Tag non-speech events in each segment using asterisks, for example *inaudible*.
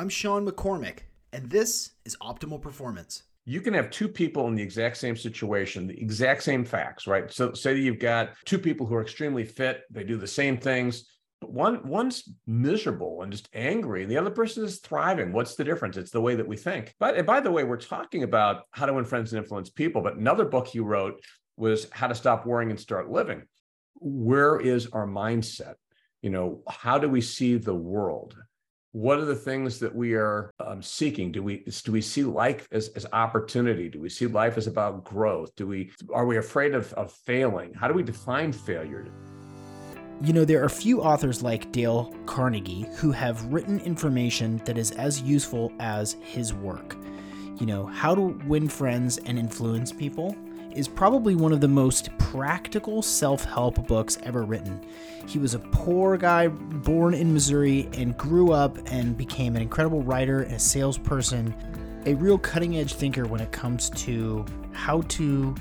I'm Sean McCormick, and this is Optimal Performance. You can have two people in the exact same situation, the exact same facts, right? So, say that you've got two people who are extremely fit, they do the same things, but one one's miserable and just angry, and the other person is thriving. What's the difference? It's the way that we think. But and by the way, we're talking about how to win friends and influence people. But another book you wrote was How to Stop Worrying and Start Living. Where is our mindset? You know, how do we see the world? What are the things that we are um, seeking? Do we do we see life as, as opportunity? Do we see life as about growth? Do we are we afraid of, of failing? How do we define failure? You know there are few authors like dale carnegie who have written information that is as useful as his work. You know how to win friends and influence people is probably one of the most practical self help books ever written. He was a poor guy born in Missouri and grew up and became an incredible writer and a salesperson, a real cutting edge thinker when it comes to how to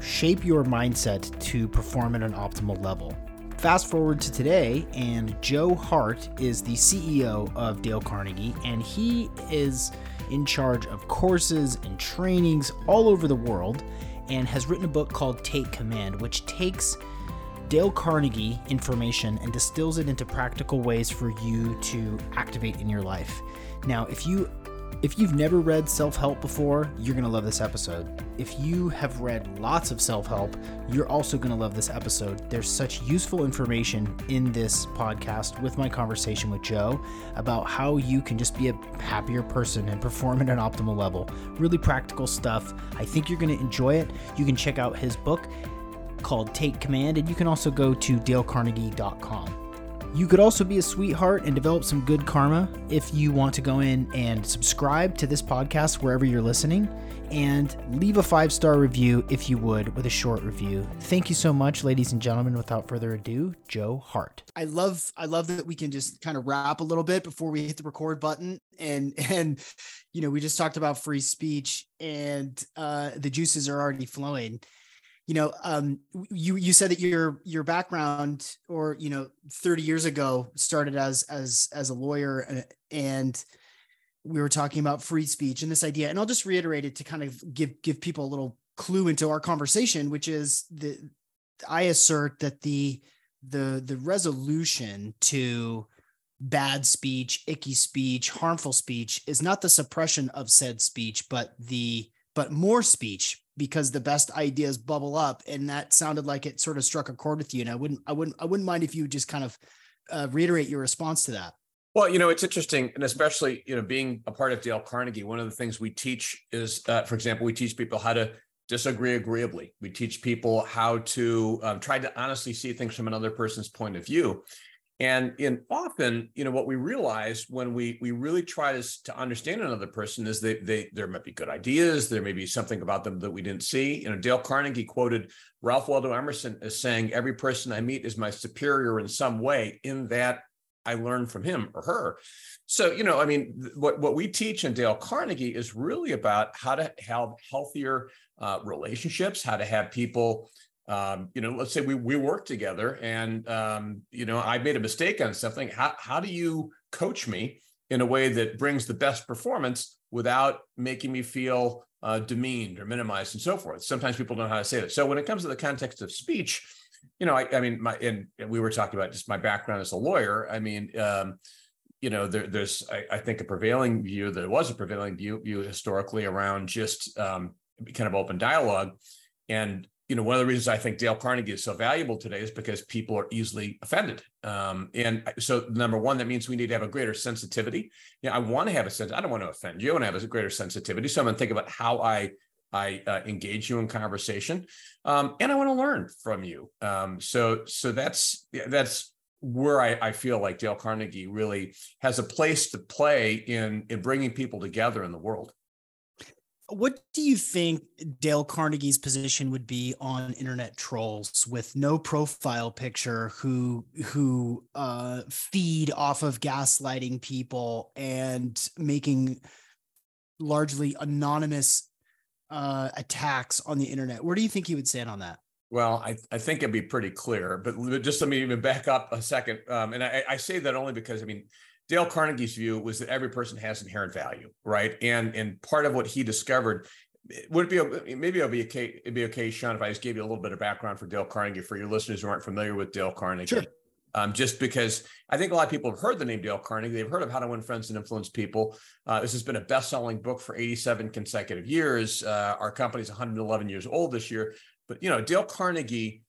shape your mindset to perform at an optimal level. Fast forward to today, and Joe Hart is the CEO of Dale Carnegie, and he is in charge of courses and trainings all over the world and has written a book called Take Command, which takes Dale Carnegie information and distills it into practical ways for you to activate in your life. Now, if you if you've never read self help before, you're going to love this episode. If you have read lots of self help, you're also going to love this episode. There's such useful information in this podcast with my conversation with Joe about how you can just be a happier person and perform at an optimal level. Really practical stuff. I think you're going to enjoy it. You can check out his book called Take Command, and you can also go to dalecarnegie.com. You could also be a sweetheart and develop some good karma if you want to go in and subscribe to this podcast wherever you're listening and leave a five star review if you would with a short review. Thank you so much, ladies and gentlemen. Without further ado, Joe Hart. I love I love that we can just kind of wrap a little bit before we hit the record button and *laughs* and you know we just talked about free speech and uh, the juices are already flowing you know um, you you said that your your background or you know 30 years ago started as as as a lawyer and, and we were talking about free speech and this idea and I'll just reiterate it to kind of give give people a little clue into our conversation which is the I assert that the the the resolution to bad speech, icky speech, harmful speech is not the suppression of said speech, but the but more speech because the best ideas bubble up and that sounded like it sort of struck a chord with you and i wouldn't i wouldn't i wouldn't mind if you just kind of uh, reiterate your response to that. Well you know it's interesting and especially you know being a part of dale carnegie one of the things we teach is uh, for example we teach people how to disagree agreeably. We teach people how to um, try to honestly see things from another person's point of view and in often, you know, what we realize when we we really try to, to understand another person is they they there might be good ideas, there may be something about them that we didn't see. You know, Dale Carnegie quoted Ralph Waldo Emerson as saying, "Every person I meet is my superior in some way." In that I learn from him or her. So, you know, I mean, what, what we teach in Dale Carnegie is really about how to have healthier uh, relationships, how to have people um, you know, let's say we we work together and um, you know, I made a mistake on something. How how do you coach me in a way that brings the best performance without making me feel uh, demeaned or minimized and so forth? Sometimes people don't know how to say that. So when it comes to the context of speech, you know, I, I mean, my and we were talking about just my background as a lawyer. I mean, um, you know, there, there's I, I, think a prevailing view. There was a prevailing view, view historically around just um, kind of open dialogue, and you know, one of the reasons I think Dale Carnegie is so valuable today is because people are easily offended. Um, and so, number one, that means we need to have a greater sensitivity. You know, I want to have a sense. I don't want to offend you. I want to have a greater sensitivity. So I'm going to think about how I I uh, engage you in conversation, um, and I want to learn from you. Um, so so that's that's where I, I feel like Dale Carnegie really has a place to play in in bringing people together in the world what do you think Dale Carnegie's position would be on internet trolls with no profile picture who who uh, feed off of gaslighting people and making largely anonymous uh, attacks on the internet? Where do you think he would stand on that? Well, I, I think it'd be pretty clear, but just let me even back up a second. Um, and I, I say that only because I mean, Dale Carnegie's view was that every person has inherent value, right? And and part of what he discovered would it be maybe it'll be okay it'd be okay, Sean, if I just gave you a little bit of background for Dale Carnegie for your listeners who aren't familiar with Dale Carnegie. Sure. Um, just because I think a lot of people have heard the name Dale Carnegie, they've heard of How to Win Friends and Influence People. Uh, this has been a best-selling book for 87 consecutive years. Uh, our company's 111 years old this year, but you know Dale Carnegie,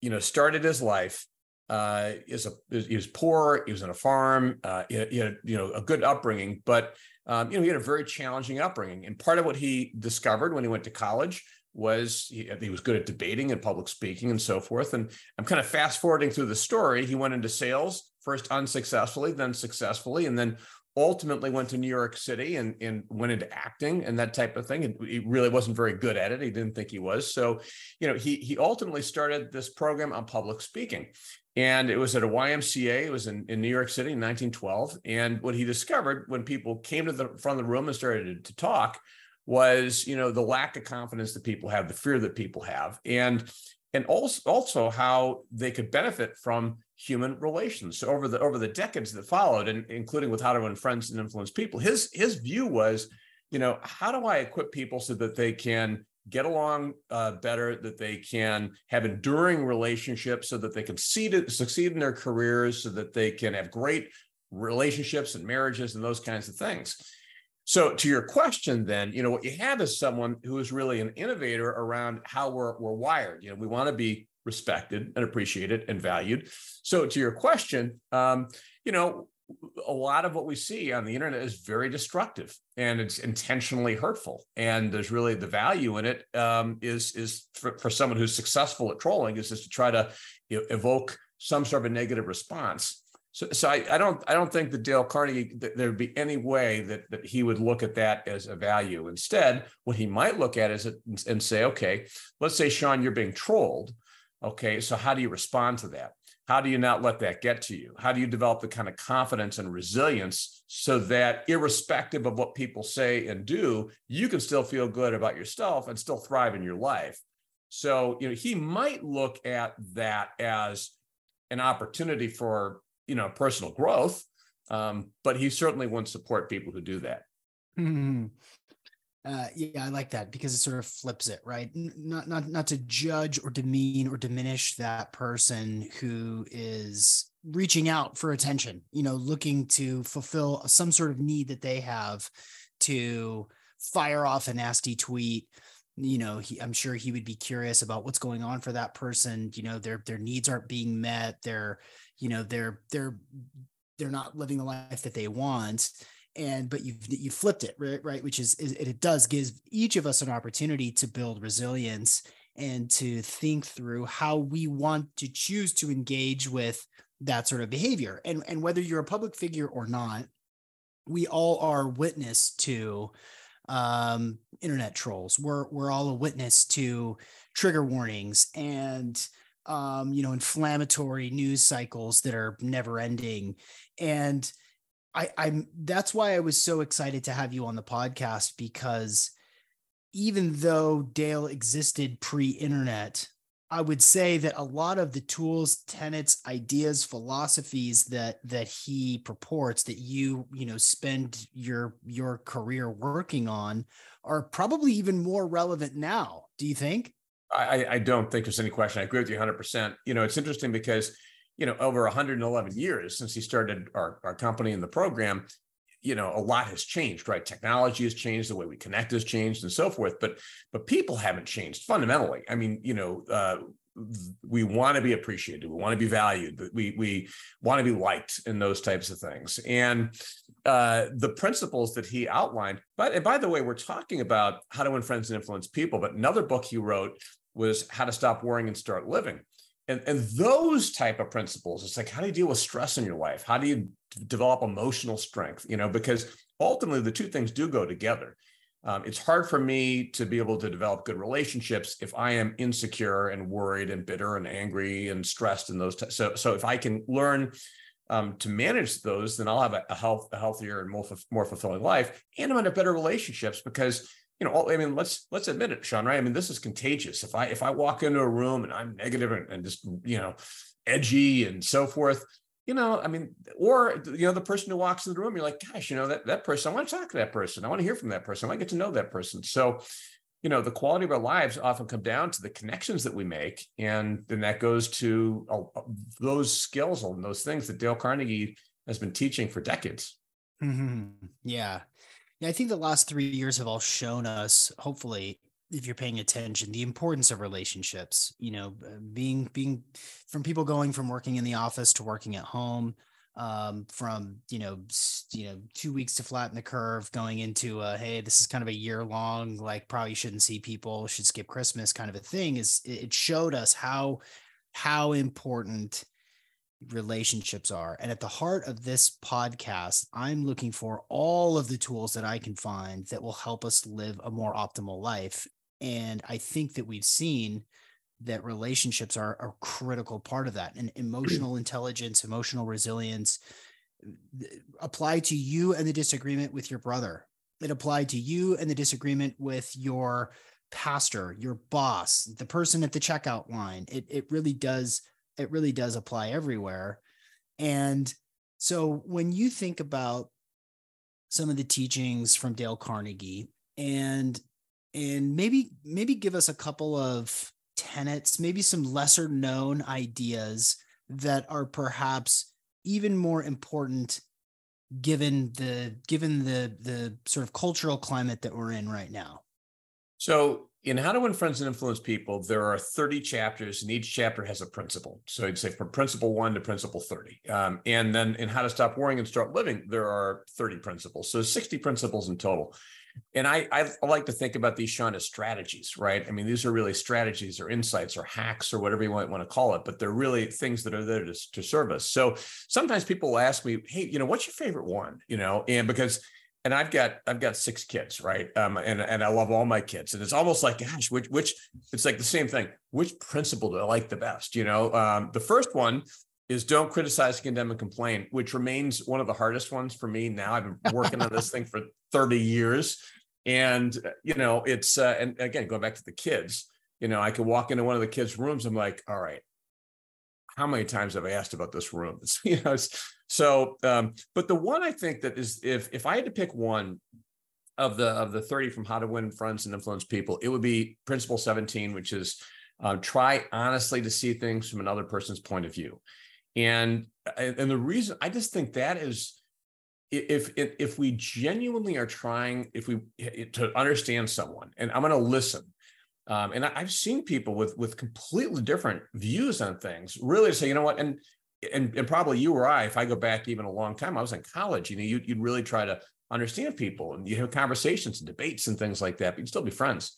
you know, started his life uh, is a he was poor. He was on a farm. Uh, he, he, had you know a good upbringing, but um, you know he had a very challenging upbringing. And part of what he discovered when he went to college was he, he was good at debating and public speaking and so forth. And I'm kind of fast forwarding through the story. He went into sales first unsuccessfully, then successfully, and then ultimately went to New York City and, and went into acting and that type of thing. And he really wasn't very good at it. He didn't think he was. So, you know, he he ultimately started this program on public speaking. And it was at a YMCA. It was in, in New York City in 1912. And what he discovered when people came to the front of the room and started to, talk was, you know, the lack of confidence that people have, the fear that people have, and and also also how they could benefit from human relations. So over the over the decades that followed, and including with how to win friends and influence people, his his view was, you know, how do I equip people so that they can get along uh, better, that they can have enduring relationships, so that they can succeed, succeed in their careers, so that they can have great relationships and marriages and those kinds of things. So to your question, then, you know, what you have is someone who is really an innovator around how we're, we're wired. You know, we want to be respected and appreciated and valued. So to your question, um, you know, a lot of what we see on the internet is very destructive and it's intentionally hurtful. And there's really the value in it um, is is for, for, someone who's successful at trolling is just to try to you know, evoke some sort of a negative response. So, so I, I don't i don't think that dale carnegie there'd be any way that, that he would look at that as a value. Instead what he might look at is and say okay let's say sean you're being trolled. Okay so how do you respond to that how do you not let that get to you? How do you develop the kind of confidence and resilience so that, irrespective of what people say and do, you can still feel good about yourself and still thrive in your life? So, you know, he might look at that as an opportunity for, you know, personal growth, um, but he certainly wouldn't support people who do that. Mm-hmm. Uh, yeah, I like that because it sort of flips it, right? Not not not to judge or demean or diminish that person who is reaching out for attention, you know, looking to fulfill some sort of need that they have to fire off a nasty tweet. You know, he, I'm sure he would be curious about what's going on for that person. You know, their their needs aren't being met. They're, you know, they're they're they're not living the life that they want and but you've you flipped it right right which is, is it does give each of us an opportunity to build resilience and to think through how we want to choose to engage with that sort of behavior. And and whether you're a public figure or not we all are witness to um, internet trolls. We're we're all a witness to trigger warnings and um, you know inflammatory news cycles that are never ending. And I, I'm that's why I was so excited to have you on the podcast because even though Dale existed pre-internet, I would say that a lot of the tools, tenets, ideas, philosophies that that he purports that you you know spend your your career working on are probably even more relevant now. Do you think? I, I don't think there's any question. I agree with you 100. percent You know, it's interesting because you know, over 111 years since he started our, our company and the program, you know, a lot has changed, right? Technology has changed, the way we connect has changed, and so forth. But but people haven't changed fundamentally. I mean, you know, uh, we want to be appreciated, we want to be valued, we we want to be liked, and those types of things. And uh, the principles that he outlined. But and by the way, we're talking about how to win friends and influence people. But another book he wrote was How to Stop Worrying and Start Living and, and those type of principles it's like how do you deal with stress in your life? How do you develop emotional strength you know because ultimately the two things do go together. Um, it's hard for me to be able to develop good relationships if i am insecure and worried and bitter and angry and stressed and those t- so so if i can learn um, to manage those then i'll have a, a health a healthier and more, more fulfilling life and i'm in a better relationships because you know, I mean, let's let's admit it, Sean, right? I mean, this is contagious. If I if I walk into a room and I'm negative and, and just you know, edgy and so forth, you know, I mean, or you know, the person who walks in the room, you're like, gosh, you know, that that person, I want to talk to that person. I want to hear from that person. I want to get to know that person. So, you know, the quality of our lives often come down to the connections that we make, and then that goes to uh, those skills and those things that Dale Carnegie has been teaching for decades. Mm-hmm. Yeah. Yeah, I think the last three years have all shown us, hopefully, if you're paying attention the importance of relationships you know being being from people going from working in the office to working at home um, from you know you know two weeks to flatten the curve going into uh, hey this is kind of a year long like probably shouldn't see people should skip christmas kind of a thing is it showed us how how important relationships are and at the heart of this podcast i'm looking for all of the tools that i can find that will help us live a more optimal life and I think that we've seen that relationships are a critical part of that and *clears throat* emotional intelligence, emotional resilience apply to you and the disagreement with your brother. It applied to you and the disagreement with your pastor, your boss, the person at the checkout line. It, it really does, it really does apply everywhere. And so when you think about some of the teachings from Dale Carnegie and and maybe maybe give us a couple of tenets, maybe some lesser known ideas that are perhaps even more important given the given the the sort of cultural climate that we're in right now. So in How to Win Friends and Influence People, there are 30 chapters, and each chapter has a principle. So I'd say from principle one to principle 30. Um, and then in How to Stop Worrying and Start Living, there are 30 principles. So 60 principles in total. And I, I like to think about these, Sean, as strategies, right? I mean, these are really strategies or insights or hacks or whatever you might want to call it, but they're really things that are there to, to serve us. So sometimes people ask me, hey, you know, what's your favorite one? You know, and because and I've got I've got six kids, right? Um, and and I love all my kids, and it's almost like, gosh, which which it's like the same thing. Which principle do I like the best? You know, um, the first one is don't criticize, condemn, and complain, which remains one of the hardest ones for me now. I've been working on this thing for 30 years. And, you know, it's, uh, and again, going back to the kids, you know, I could walk into one of the kids' rooms. I'm like, all right, how many times have I asked about this room? *laughs* you know, so, um, but the one I think that is, if, if I had to pick one of the, of the 30 from how to win friends and influence people, it would be principle 17, which is uh, try honestly to see things from another person's point of view. And and the reason i just think that is if if, if we genuinely are trying if we to understand someone and i'm going to listen um, and I, have seen people with with completely different views on things really say you know what? And and, and probably you or i if i go back even a long time i was in college you know you'd, you'd really try to understand people and you have conversations and debates and things like that but you'd still be friends.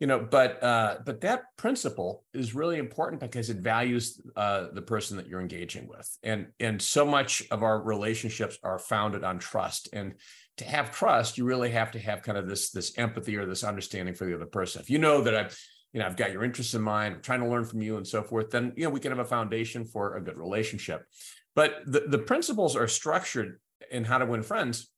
You know but uh, but that principle is really important because it values uh, the person that you're engaging with. And and so much of our relationships are founded on trust. And to have trust you really have to have kind of this this empathy or this understanding for the other person. If you know that i've you know i've got your interests in mind i'm trying to learn from you and so forth then you know we can have a foundation for a good relationship. But the, the principles are structured in how to win friends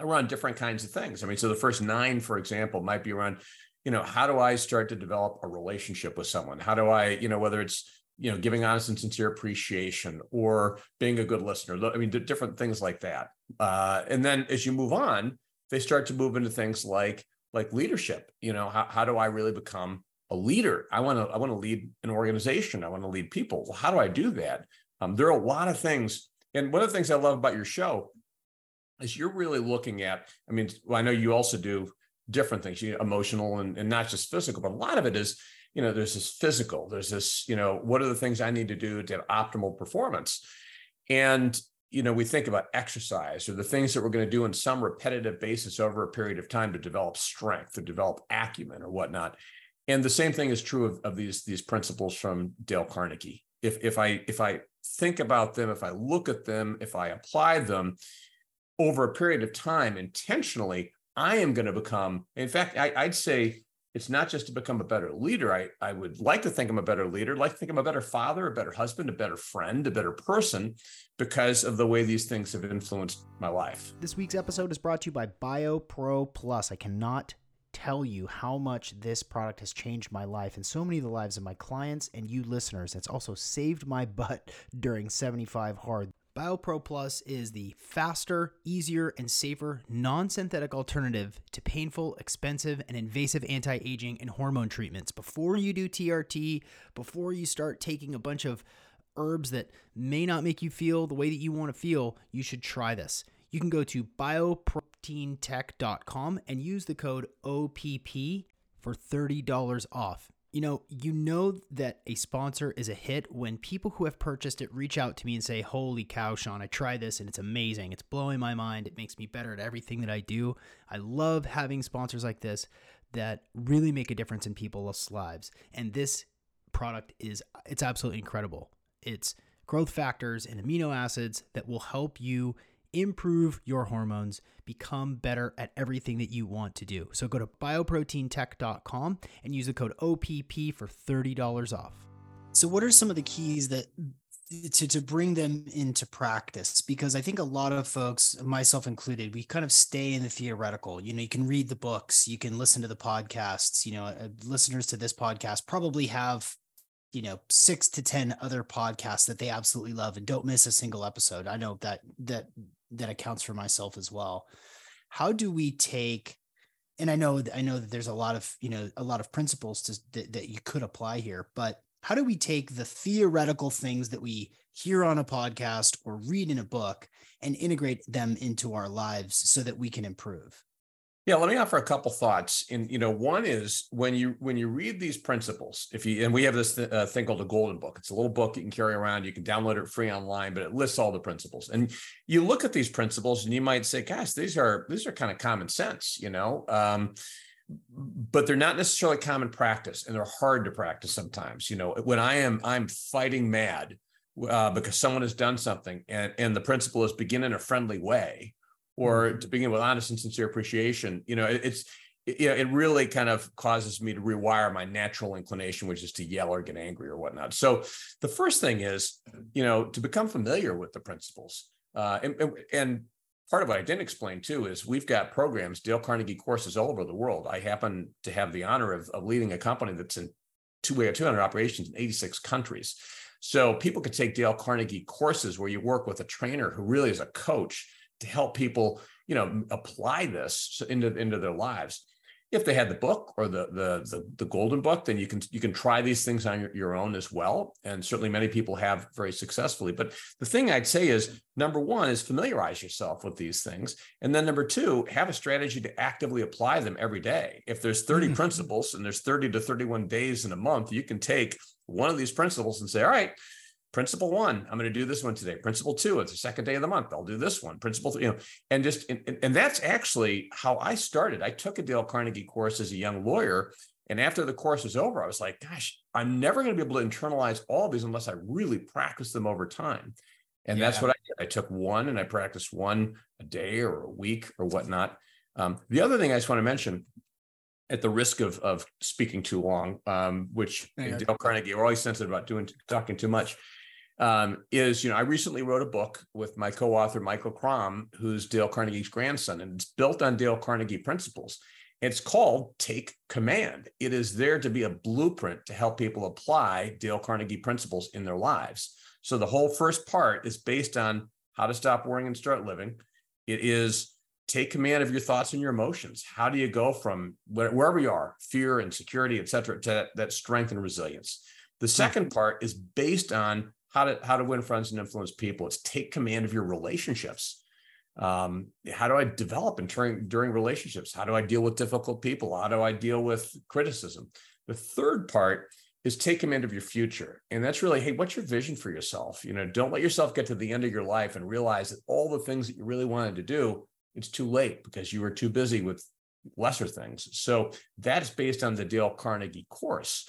around different kinds of things. I mean so the first nine for example might be around you know how do i start to develop a relationship with someone? How do i you know whether it's you know giving honest and sincere appreciation or being a good listener i mean different things like that. Uh, and then as you move on they start to move into things like like leadership. You know how, how do i really become a leader. I want to i want to lead an organization. I want to lead people. Well how do i do that? Um, there are a lot of things. And one of the things i love about your show is you're really looking at i mean well, i know you also do different things, you know, emotional and, and not just physical, but a lot of it is, you know, there's this physical, there's this, you know, what are the things I need to do to have optimal performance? And, you know, we think about exercise or the things that we're going to do in some repetitive basis over a period of time to develop strength, to develop acumen or whatnot. And the same thing is true of, of these, these principles from Dale Carnegie. If, if I if I think about them, if I look at them, if I apply them over a period of time intentionally, I am going to become, in fact, I, would say it's not just to become a better leader. I, I would like to think I'm a better leader, I'd like to think I'm a better father, a better husband, a better friend, a better person because of the way these things have influenced my life. This week's episode is brought to you by BioPro Plus. I cannot tell you how much this product has changed my life and so many of the lives of my clients and you listeners. It's also saved my *laughs* butt during 75 hard. BioPro Plus is the faster, easier, and safer non synthetic alternative to painful, expensive, and invasive anti aging and hormone treatments. Before you do TRT, before you start taking a bunch of herbs that may not make you feel the way that you want to feel, you should try this. You can go to bioproteintech.com and use the code OPP for $30 off. You know, you know that a sponsor is a hit when people who have purchased it reach out to me and say, Holy cow, Sean, I tried this and it's amazing. It's blowing my mind. It makes me better at everything that I do. I love having sponsors like this that really make a difference in people's lives. And this product is it's absolutely incredible. It's growth factors and amino acids that will help you improve your hormones, become better at everything that you want to do. So go to bioproteintech.com and use the code OPP for $30 off. So what are some of the keys that to, to bring them into practice because I think a lot of folks, myself included, we kind of stay in the theoretical. You know, you can read the books, you can listen to the podcasts. You know, uh, listeners to this podcast probably have, you know, six to ten other podcasts that they absolutely love and don't miss a single episode. I know that that that accounts for myself as well. How do we take and I know I know that there's a lot of, you know, a lot of principles to, that, that you could apply here, but how do we take the theoretical things that we hear on a podcast or read in a book and integrate them into our lives so that we can improve? Yeah, let me offer a couple thoughts. And you know, one is when you when you read these principles, if you and we have this th- uh, thing called the Golden Book. It's a little book you can carry around. You can download it free online, but it lists all the principles. And you look at these principles, and you might say, "Gosh, these are these are kind of common sense," you know. Um, but they're not necessarily common practice, and they're hard to practice sometimes. You know, when I am I'm fighting mad uh, because someone has done something, and and the principle is begin in a friendly way or mm-hmm. to begin with honest and sincere appreciation you know it's it, you know it really kind of causes me to rewire my natural inclination which is to yell or get angry or whatnot so the first thing is you know to become familiar with the principles uh, and, and, and part of what I didn't explain too is we've got programs, Dale Carnegie courses all over the world. I happen to have the honor of, of leading a company that's in two, way have 200 operations in 86 countries. So people can take Dale Carnegie courses where you work with a trainer who really is a coach to help people, you know, apply this into into their lives. If they had the book or the the the, the golden book, then you can you can try these things on your, your own as well. And certainly many people have very successfully. But the thing I'd say is number one is familiarize yourself with these things. And then number two, have a strategy to actively apply them every day. If there's 30 mm-hmm. principles and there's 30 to 31 days in a month, you can take one of these principles and say, all right, principle one i'm going to do this one today. Principle two it's the second day of the month i'll do this one. Principle three you know and just and, and that's actually how i started. I took a dale carnegie course as a young lawyer and after the course was over i was like gosh i'm never going to be able to internalize all of these unless i really practice them over time. And yeah. that's what i did. I took one and i practiced one a day or a week or whatnot. Um, the other thing i just want to mention at the risk of of speaking too long, um, which yeah. Dale Carnegie, we're always sensitive about doing talking too much um, is you know I recently wrote a book with my co-author Michael Crom, who's Dale Carnegie's grandson, and it's built on Dale Carnegie principles. It's called Take Command. It is there to be a blueprint to help people apply Dale Carnegie principles in their lives. So the whole first part is based on how to stop worrying and start living. It is take command of your thoughts and your emotions. How do you go from wherever you are, fear, insecurity, et cetera, to that strength and resilience? The second part is based on how to how to win friends and influence people. It's take command of your relationships. Um, how do I develop and turn during relationships? How do I deal with difficult people? How do I deal with criticism? The third part is take command of your future. And that's really, hey, what's your vision for yourself? You know, don't let yourself get to the end of your life and realize that all the things that you really wanted to do, it's too late because you were too busy with lesser things. So that's based on the Dale Carnegie course.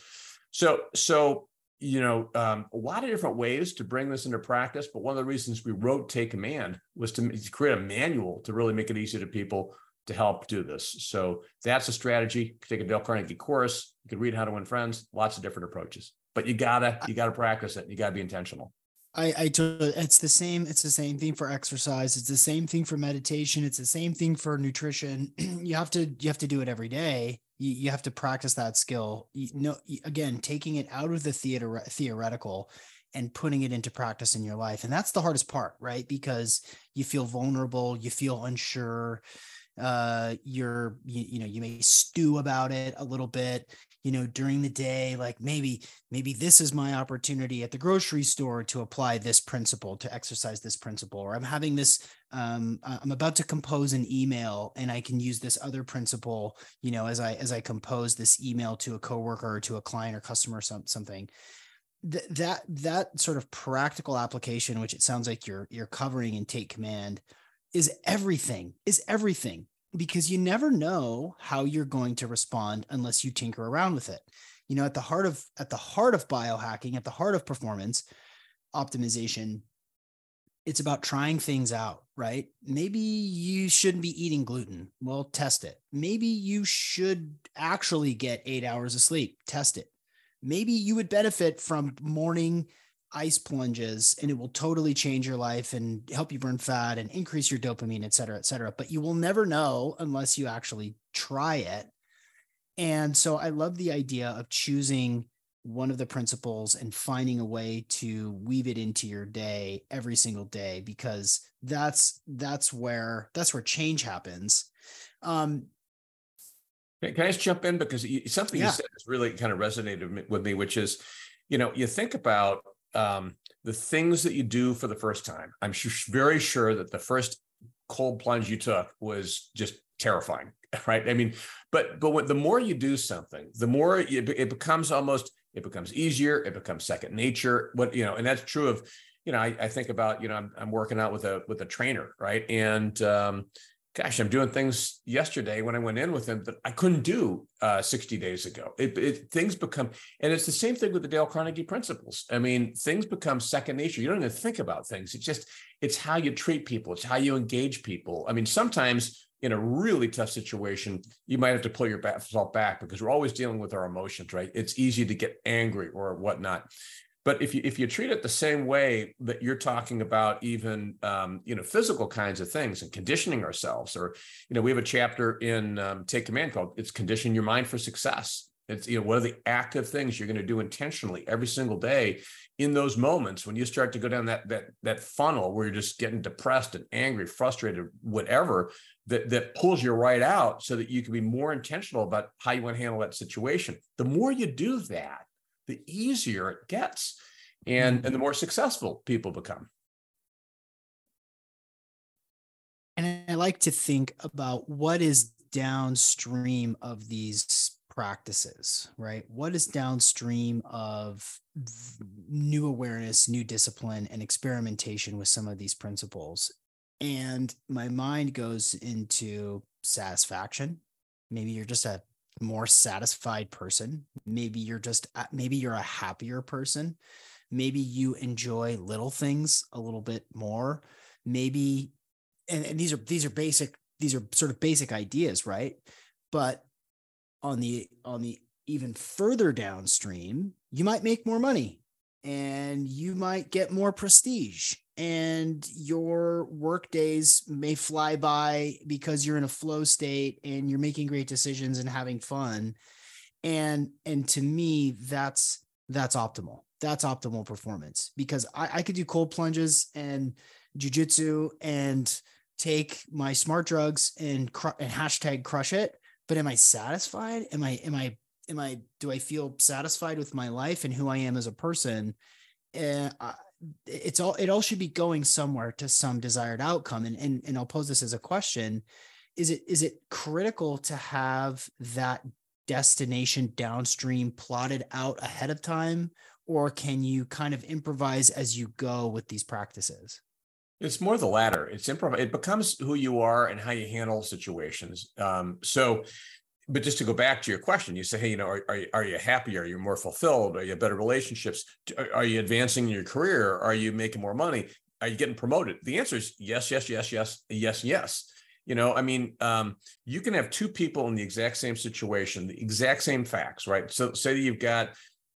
So, so you know, um, a lot of different ways to bring this into practice. But one of the reasons we wrote Take Command was to, to create a manual to really make it easy to people to help do this. So that's a strategy. Take a Dale Carnegie course. You can read How to Win Friends. Lots of different approaches, but you gotta you gotta practice it. You gotta be intentional. I, I told it's the same. It's the same thing for exercise. It's the same thing for meditation. It's the same thing for nutrition. *clears throat* you have to you have to do it every day You, you have to practice that skill. You know, again, taking it out of the theater theoretical and putting it into practice in your life. And that's the hardest part, right? Because you feel vulnerable, you feel unsure, uh, you're, you, you know, you may stew about it a little bit, you know, during the day, like maybe, maybe this is my opportunity at the grocery store to apply this principle, to exercise this principle, or I'm having this, um, I'm about to compose an email and I can use this other principle, you know, as I, as I compose this email to a coworker or to a client or customer or some, something. Th- that that sort of practical application which it sounds like you're you're covering in take command is everything is everything because you never know how you're going to respond unless you tinker around with it. You know at the heart of at the heart of biohacking at the heart of performance optimization it's about trying things out right? Maybe you shouldn't be eating gluten. Well test it. Maybe you should actually get 8 hours of sleep. Test it. Maybe you would benefit from morning ice plunges and it will totally change your life and help you burn fat and increase your dopamine, et cetera, et cetera. But you will never know unless you actually try it. And so I love the idea of choosing one of the principles and finding a way to weave it into your day every single day because that's that's where that's where change happens um can I just jump in because something yeah. you said has really kind of resonated with me, which is, you know, you think about um, the things that you do for the first time. I'm very sure that the first cold plunge you took was just terrifying, *laughs* right? I mean, but but the more you do something, the more it, it becomes almost it becomes easier. It becomes second nature. What you know, and that's true of you know. I, I think about you know I'm, I'm working out with a with a trainer, right? And um, gosh, I'm doing things yesterday when I went in with him that I couldn't do uh, 60 days ago. It, it, things become, and it's the same thing with the Dale Carnegie principles. I mean, things become second nature. You don't even think about things. It's just, it's how you treat people. It's how you engage people. I mean, sometimes in a really tough situation, you might have to pull yourself back because we're always dealing with our emotions, right? It's easy to get angry or whatnot. But if you if you treat it the same way that you're talking about, even um, you know physical kinds of things and conditioning ourselves, or you know we have a chapter in um, Take Command called "It's Condition Your Mind for Success." It's you know what are the active things you're going to do intentionally every single day in those moments when you start to go down that that that funnel where you're just getting depressed and angry, frustrated, whatever that that pulls you right out so that you can be more intentional about how you want to handle that situation. The more you do that, the easier it gets and, and the more successful people become. And I like to think about what is downstream of these practices, right? What is downstream of new awareness, new discipline, and experimentation with some of these principles? And my mind goes into satisfaction. Maybe you're just a more satisfied person. Maybe you're just, uh, maybe you're a happier person. Maybe you enjoy little things a little bit more. Maybe, and, and these are, these are basic, these are sort of basic ideas, right? But on the, on the even further downstream, you might make more money and you might get more prestige and your work days may fly by because you're in a flow state and you're making great decisions and having fun. And and to me that's that's optimal. That's optimal performance because i, I could do cold plunges and jujitsu and take my smart drugs and, cr- and hashtag crush it. But am i satisfied? Am i am i am i do i feel satisfied with my life and who i am as a person? Uh, it's all it all should be going somewhere to some desired outcome. And, and and i'll pose this as a question. Is it is it critical to have that destination downstream plotted out ahead of time? Or can you kind of improvise as you go with these practices? It's more the latter. It's improv it becomes who you are and how you handle situations. Um, so but just to go back to your question, you say, hey, you know, are, are, you, are you happy? Are you more fulfilled? Are you better relationships? Are you advancing in your career? Are you making more money? Are you getting promoted? The answer is yes, yes, yes, yes, yes, yes. You know, I mean, um, you can have two people in the exact same situation, the exact same facts, right? So say that you've got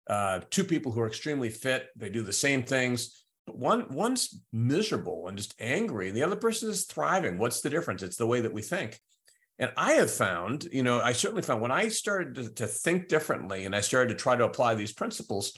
uh, two people who are extremely fit, they do the same things. But one one's miserable and just angry, and the other person is thriving. What's the difference? It's the way that we think. And I have found, you know, I certainly found when I started to, to think differently and I started to try to apply these principles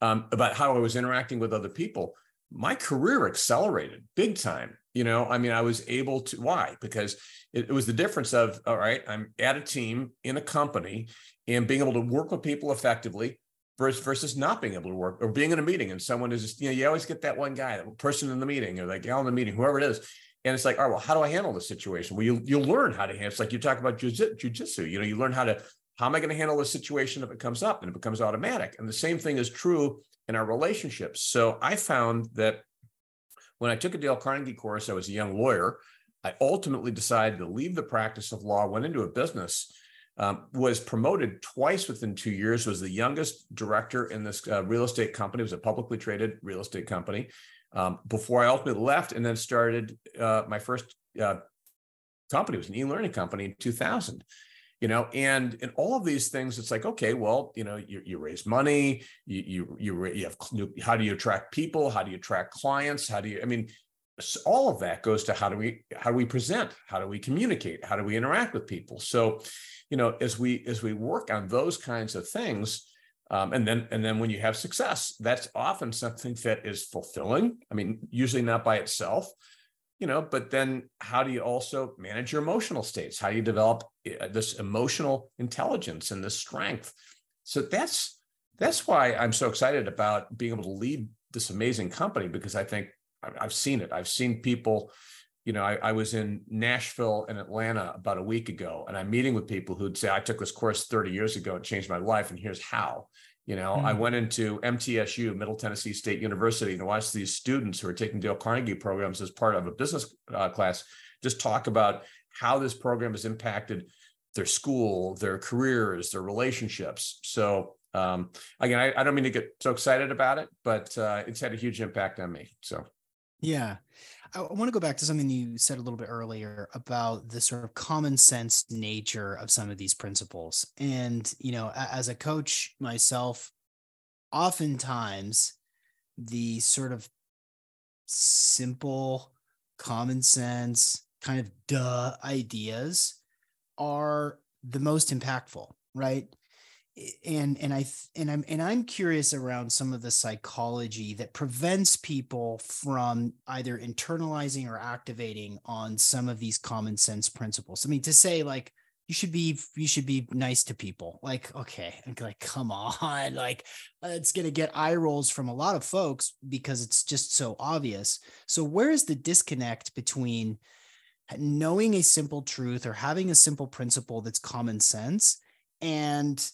um, about how I was interacting with other people, my career accelerated big time. You know, I mean, I was able to, why? Because it, it was the difference of, all right, I'm at a team in a company and being able to work with people effectively versus not being able to work or being in a meeting and someone is just, you know, you always get that one guy, that person in the meeting or that gal in the meeting, whoever it is. And it's like, all right, well, how do I handle this situation? Well, you you'll learn how to handle. It's like you talk about jujitsu. You know, you learn how to how am I going to handle this situation if it comes up and it becomes automatic. And the same thing is true in our relationships. So I found that when I took a Dale Carnegie course, I was a young lawyer. I ultimately decided to leave the practice of law, went into a business, um, was promoted twice within two years, was the youngest director in this uh, real estate company. It was a publicly traded real estate company um, before I ultimately left and then started uh, my first uh, company. It was an e-learning company in 2000 you know and in all of these things it's like okay well you know you, you raise money you you you, you have how do you attract people? How do you attract clients? How do you i mean all of that goes to how do we how do we present? How do we communicate? How do we interact with people? So you know as we as we work on those kinds of things um, and then and then when you have success that's often something that is fulfilling. I mean usually not by itself you know but then how do you also manage your emotional states? How do you develop uh, this emotional intelligence and this strength? So that's that's why i'm so excited about being able to lead this amazing company because i think i've seen it. I've seen people you know I, I was in nashville and atlanta about a week ago and i'm meeting with people who'd say i took this course 30 years ago it changed my life and here's how you know, mm. I went into MTSU, Middle Tennessee State University, and watched these students who are taking Dale Carnegie programs as part of a business uh, class just talk about how this program has impacted their school, their careers, their relationships. So, um, again, I, I, don't mean to get so excited about it, but uh, it's had a huge impact on me. So, yeah. I want to go back to something you said a little bit earlier about the sort of common sense nature of some of these principles. And, you know, as a coach myself, oftentimes the sort of simple, common sense, kind of duh ideas are the most impactful, right? And and I and I'm and I'm curious around some of the psychology that prevents people from either internalizing or activating on some of these common sense principles. I mean, to say like you should be you should be nice to people. Like, okay, like come on, *laughs* like it's gonna get eye rolls from a lot of folks because it's just so obvious. So where is the disconnect between knowing a simple truth or having a simple principle that's common sense and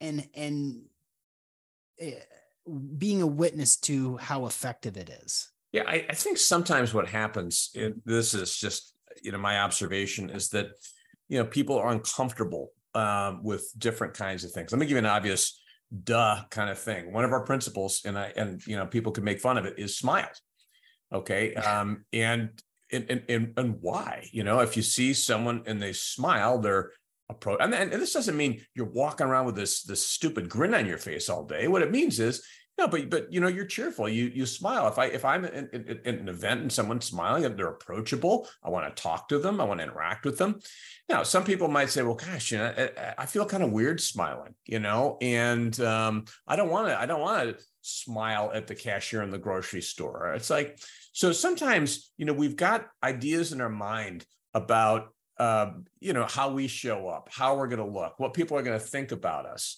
and and eh, being a witness to how effective it is. Yeah, I, I think sometimes what happens, this is just you know my observation is that you know people are uncomfortable um, with different kinds of things. Let me give you an obvious duh kind of thing. One of our principles, and I and you know people can make fun of it, is smile. Okay, *laughs* um, and and and and why? You know, if you see someone and they smile, they're approach. And, and this doesn't mean you're walking around with this this stupid grin on your face all day. What it means is, no, but but you know, you're cheerful. You you smile. If I if I'm in, in, in an event and someone's smiling and they're approachable, I want to talk to them. I want to interact with them. Now, some people might say, well, gosh, you know, I, I feel kind of weird smiling, you know, and um, I don't want to. I don't want to smile at the cashier in the grocery store. It's like so. Sometimes you know we've got ideas in our mind about uh, you know, how we show up, how we're going to look, what people are going to think about us,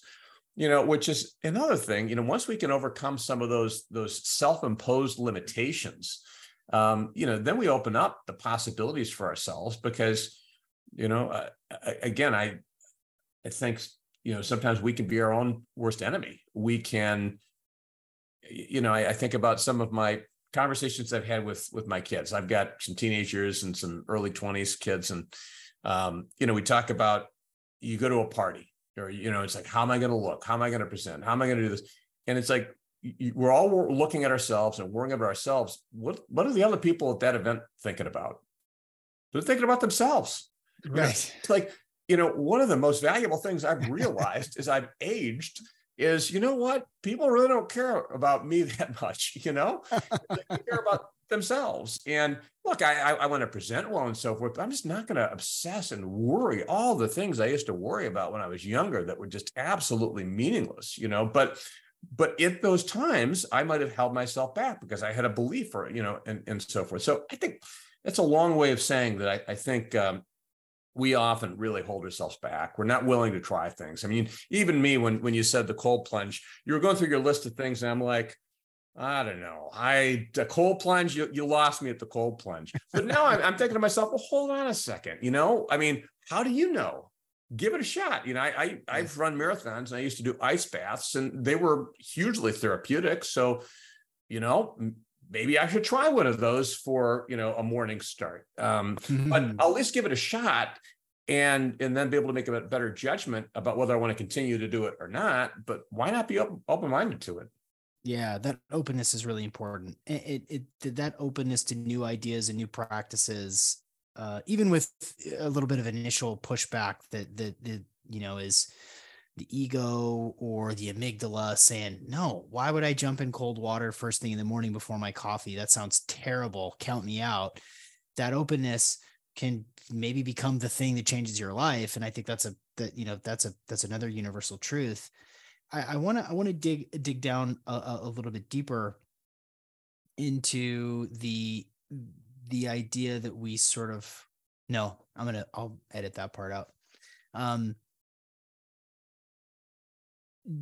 you know, which is another thing. You know, once we can overcome some of those those self-imposed limitations, um, you know, then we open up the possibilities for ourselves because, you know, uh, again, I I think you know sometimes we can be our own worst enemy. We can, you know, I, I think about some of my conversations I've had with with my kids. I've got some teenagers and some early 20s kids and um, you know, we talk about you go to a party or you know, it's like how am I going to look? How am I going to present? How am I going to do this? And it's like we're all looking at ourselves and worrying about ourselves. What what are the other people at that event thinking about? They're thinking about themselves. Right. It's like, you know, one of the most valuable things I've realized is I've aged is, you know what? People really don't care about me *laughs* that much, you know? *laughs* they care about themselves. And look, I, I, I want to present well and so forth, but I'm just not going to obsess and worry all the things I used to worry about when I was younger that were just absolutely meaningless, you know? But but at those times, I might have held myself back because I had a belief or, you know, and, and so forth. So I think that's a long way of saying that I, I think um, we often really hold ourselves back. We're not willing to try things. I mean, even me, when when you said the cold plunge, you were going through your list of things, and I'm like, I don't know. I the cold plunge, you, you lost me at the cold plunge. But now I'm, I'm thinking to myself, well, hold on a second. You know, I mean, how do you know? Give it a shot. You know, I, I have run marathons and I used to do ice baths, and they were hugely therapeutic. So, you know, maybe I should try one of those for you know a morning start. Um, mm-hmm. But I'll at least give it a shot, and and then be able to make a better judgment about whether I want to continue to do it or not. But why not be open minded to it? Yeah, that openness is really important. It, it, it that openness to new ideas and new practices, uh, even with a little bit of initial pushback that that, that you know is the ego or the amygdala saying, no, why would I jump in cold water first thing in the morning before my coffee? That sounds terrible. Count me out. That openness can maybe become the thing that changes your life. And I think that's a, that, you know, that's a, that's another universal truth. I want to, I want to dig, dig down a, a little bit deeper into the, the idea that we sort of, no, I'm going to, I'll edit that part out. Um,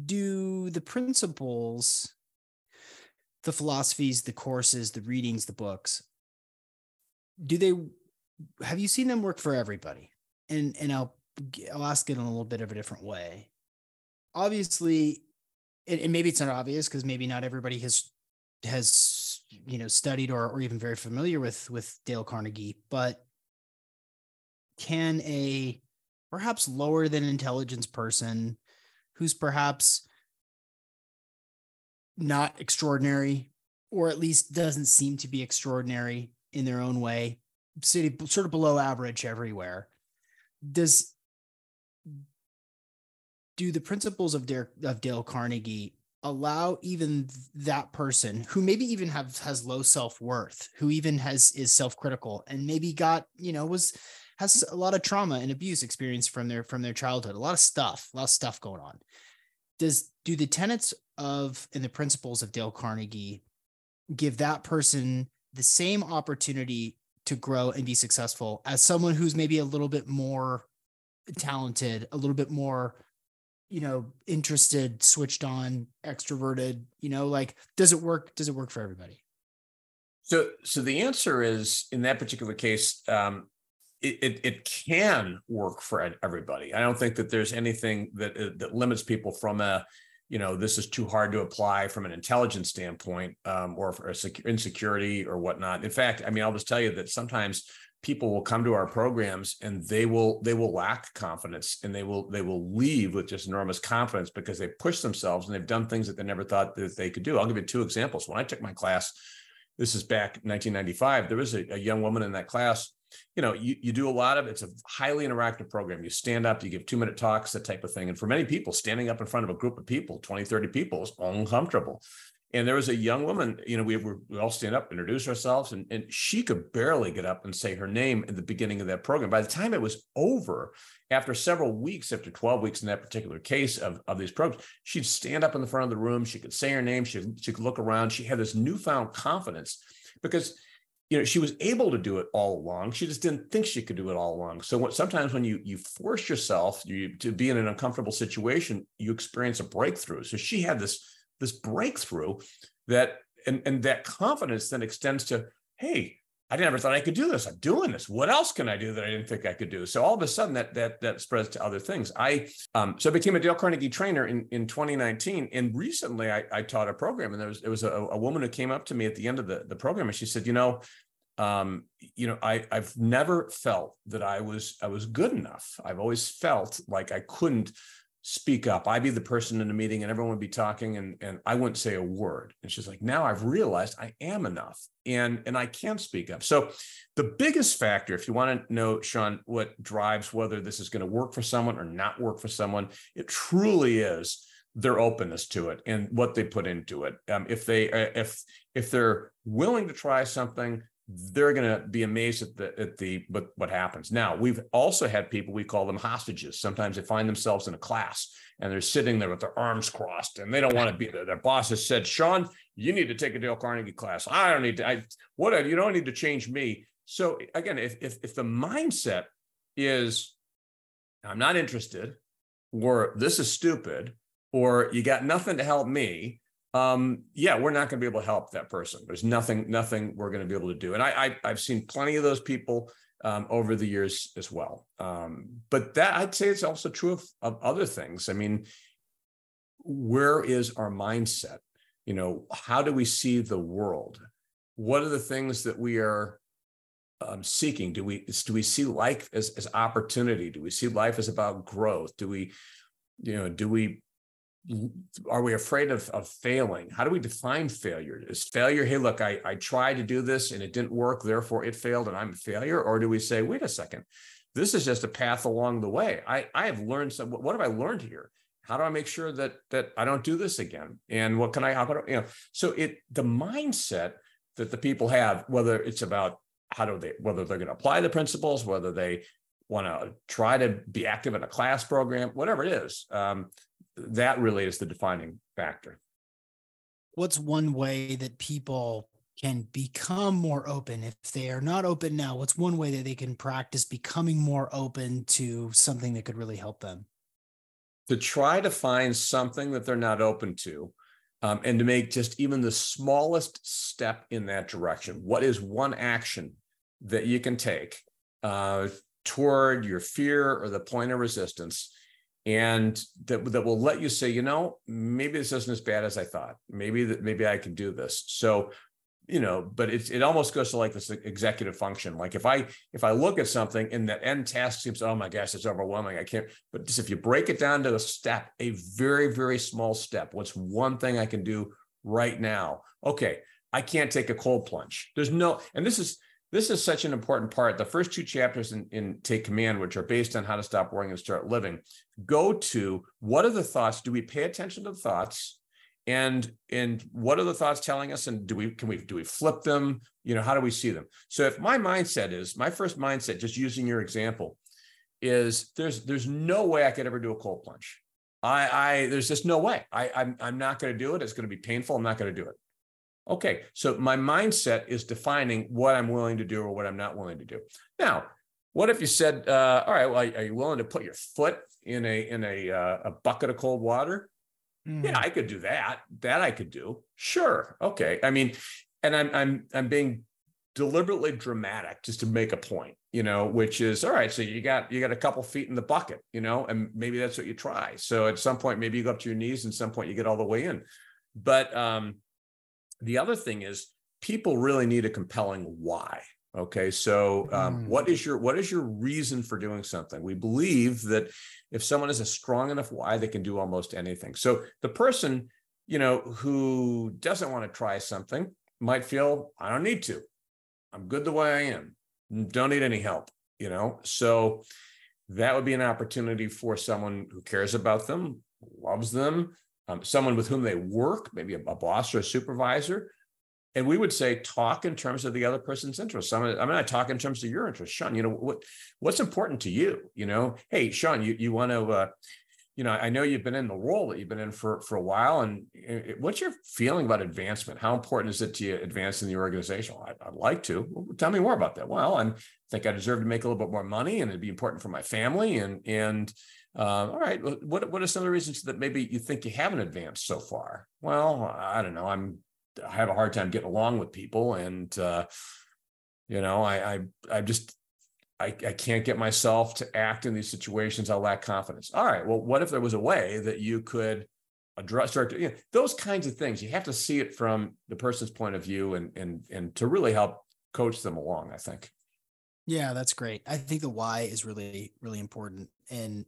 do the principles, the philosophies, the courses, the readings, the books, do they have you seen them work for everybody? And and I'll I'll ask it in a little bit of a different way. Obviously, and, and maybe it's not obvious because maybe not everybody has has you know studied or or even very familiar with with Dale Carnegie, but can a perhaps lower than intelligence person who's perhaps not extraordinary or at least doesn't seem to be extraordinary in their own way city sort of below average everywhere. Does do the principles of dale, of dale carnegie allow even that person who maybe even have has low self-worth who even has is self-critical and maybe got you know was has a lot of trauma and abuse experience from their from their childhood a lot of stuff a lot of stuff going on. Does do the tenets of and the principles of dale carnegie give that person the same opportunity to grow and be successful as someone who's maybe a little bit more talented a little bit more you know interested switched on extroverted you know like does it work does it work for everybody? So so the answer is in that particular case um, it, it, it can work for everybody. I don't think that there's anything that uh, that limits people from a, you know, this is too hard to apply from an intelligence standpoint, um, or for a insecurity or whatnot. In fact, I mean, I'll just tell you that sometimes people will come to our programs and they will they will lack confidence and they will they will leave with just enormous confidence because they push themselves and they've done things that they never thought that they could do. I'll give you two examples. When I took my class, this is back 1995. There was a, a young woman in that class you know, you, you do a lot of it's a highly interactive program. You stand up, you give two minute talks, that type of thing. And for many people, standing up in front of a group of people, 20, 30 people is uncomfortable. And there was a young woman, you know, we were we all stand up, introduce ourselves, and, and she could barely get up and say her name at the beginning of that program. By the time it was over, after several weeks, after 12 weeks in that particular case of, of these programs, she'd stand up in the front of the room, she could say her name, she, she could look around, she had this newfound confidence because you know she was able to do it all along she just didn't think she could do it all along so what, sometimes when you you force yourself you, to be in an uncomfortable situation you experience a breakthrough so she had this this breakthrough that and and that confidence then extends to hey I never thought I could do this. I'm doing this. What else can I do that I didn't think I could do? So all of a sudden that that that spreads to other things. I um, so I became a Dale Carnegie trainer in, in 2019. And recently I, I taught a program and there was there was a, a woman who came up to me at the end of the, the program and she said, you know, um, you know, I I've never felt that I was I was good enough. I've always felt like I couldn't speak up. I'd be the person in the meeting and everyone would be talking and, and I wouldn't say a word. And she's like, now I've realized I am enough and, and I can speak up. So the biggest factor, if you want to know, Sean, what drives whether this is going to work for someone or not work for someone, it truly is their openness to it and what they put into it. Um, if they uh, if if they're willing to try something, they're going to be amazed at the at the but what happens. Now we've also had people we call them hostages. Sometimes they find themselves in a class and they're sitting there with their arms crossed and they don't want to be there. Their boss has said, "Sean, you need to take a Dale Carnegie class. I don't need to. I what you don't need to change me." So again, if if if the mindset is I'm not interested, or this is stupid, or you got nothing to help me, um, yeah, we're not going to be able to help that person. There's nothing, nothing we're going to be able to do. And I, I have seen plenty of those people um, over the years as well. Um, but that I'd say it's also true of, of other things. I mean, where is our mindset? You know, how do we see the world? What are the things that we are um, seeking? Do we do we see life as as opportunity? Do we see life as about growth? Do we, you know, do we are we afraid of, of failing? How do we define failure? Is failure, hey, look, I, I tried to do this and it didn't work, therefore it failed and I'm a failure? Or do we say, wait a second, this is just a path along the way. I, I have learned some, what have I learned here? How do I make sure that that I don't do this again? And what can I, how can I, you know, so it the mindset that the people have, whether it's about how do they, whether they're going to apply the principles, whether they want to try to be active in a class program, whatever it is, um, that really is the defining factor. What's one way that people can become more open if they are not open now? What's one way that they can practice becoming more open to something that could really help them? To try to find something that they're not open to um, and to make just even the smallest step in that direction. What is one action that you can take uh, toward your fear or the point of resistance and that, that will let you say, you know, maybe this isn't as bad as I thought. Maybe that maybe I can do this. So, you know, but it it almost goes to like this executive function. Like if I if I look at something and that end task seems, oh my gosh, it's overwhelming. I can't. But just if you break it down to a step, a very very small step. What's one thing I can do right now? Okay, I can't take a cold plunge. There's no, and this is this is such an important part. The first two chapters in, in, Take Command, which are based on how to stop worrying and start living, go to what are the thoughts? Do we pay attention to the thoughts? And and what are the thoughts telling us? And do we can we do we flip them? You know, how do we see them? So if my mindset is my first mindset, just using your example, is there's there's no way I could ever do a cold plunge. I I there's just no way. I I'm I'm not going to do it. It's going to be painful. I'm not going to do it. Okay, so my mindset is defining what I'm willing to do or what I'm not willing to do. Now, what if you said, uh, "All right, well, are you willing to put your foot in a in a uh, a bucket of cold water?" Mm. Yeah, I could do that. That I could do. Sure. Okay. I mean, and I'm I'm I'm being deliberately dramatic just to make a point, you know, which is all right. So you got you got a couple feet in the bucket, you know, and maybe that's what you try. So at some point, maybe you go up to your knees, and some point you get all the way in. But um, the other thing is people really need a compelling why. Okay, so um, mm. what is your what is your reason for doing something? We believe that if someone has a strong enough why, they can do almost anything. So the person, you know, who doesn't want to try something might feel I don't need to. I'm good the way I am. Don't need any help. You know, so that would be an opportunity for someone who cares about them, loves them, um, someone with whom they work, maybe a, a, boss or a supervisor. And we would say, talk in terms of the other person's interests. I'm I'm gonna talk in terms of your interests. Sean, you know, what what's important to you? You know, hey, Sean, you, you want to, uh, you know, I know you've been in the role that you've been in for, for a while. And what's your feeling about advancement? How important is it to you advance in the organization? Well, I'd, I'd like to. Well, tell me more about that. Well, I think I deserve to make a little bit more money and it'd be important for my family. And, and, uh, all right. What what are some of the reasons that maybe you think you haven't advanced so far? Well, I don't know. I'm I have a hard time getting along with people, and uh, you know, I I I just I, I can't get myself to act in these situations. I lack confidence. All right. Well, what if there was a way that you could address start to, you know, those kinds of things? You have to see it from the person's point of view, and and and to really help coach them along. I think. Yeah, that's great. I think the why is really really important, and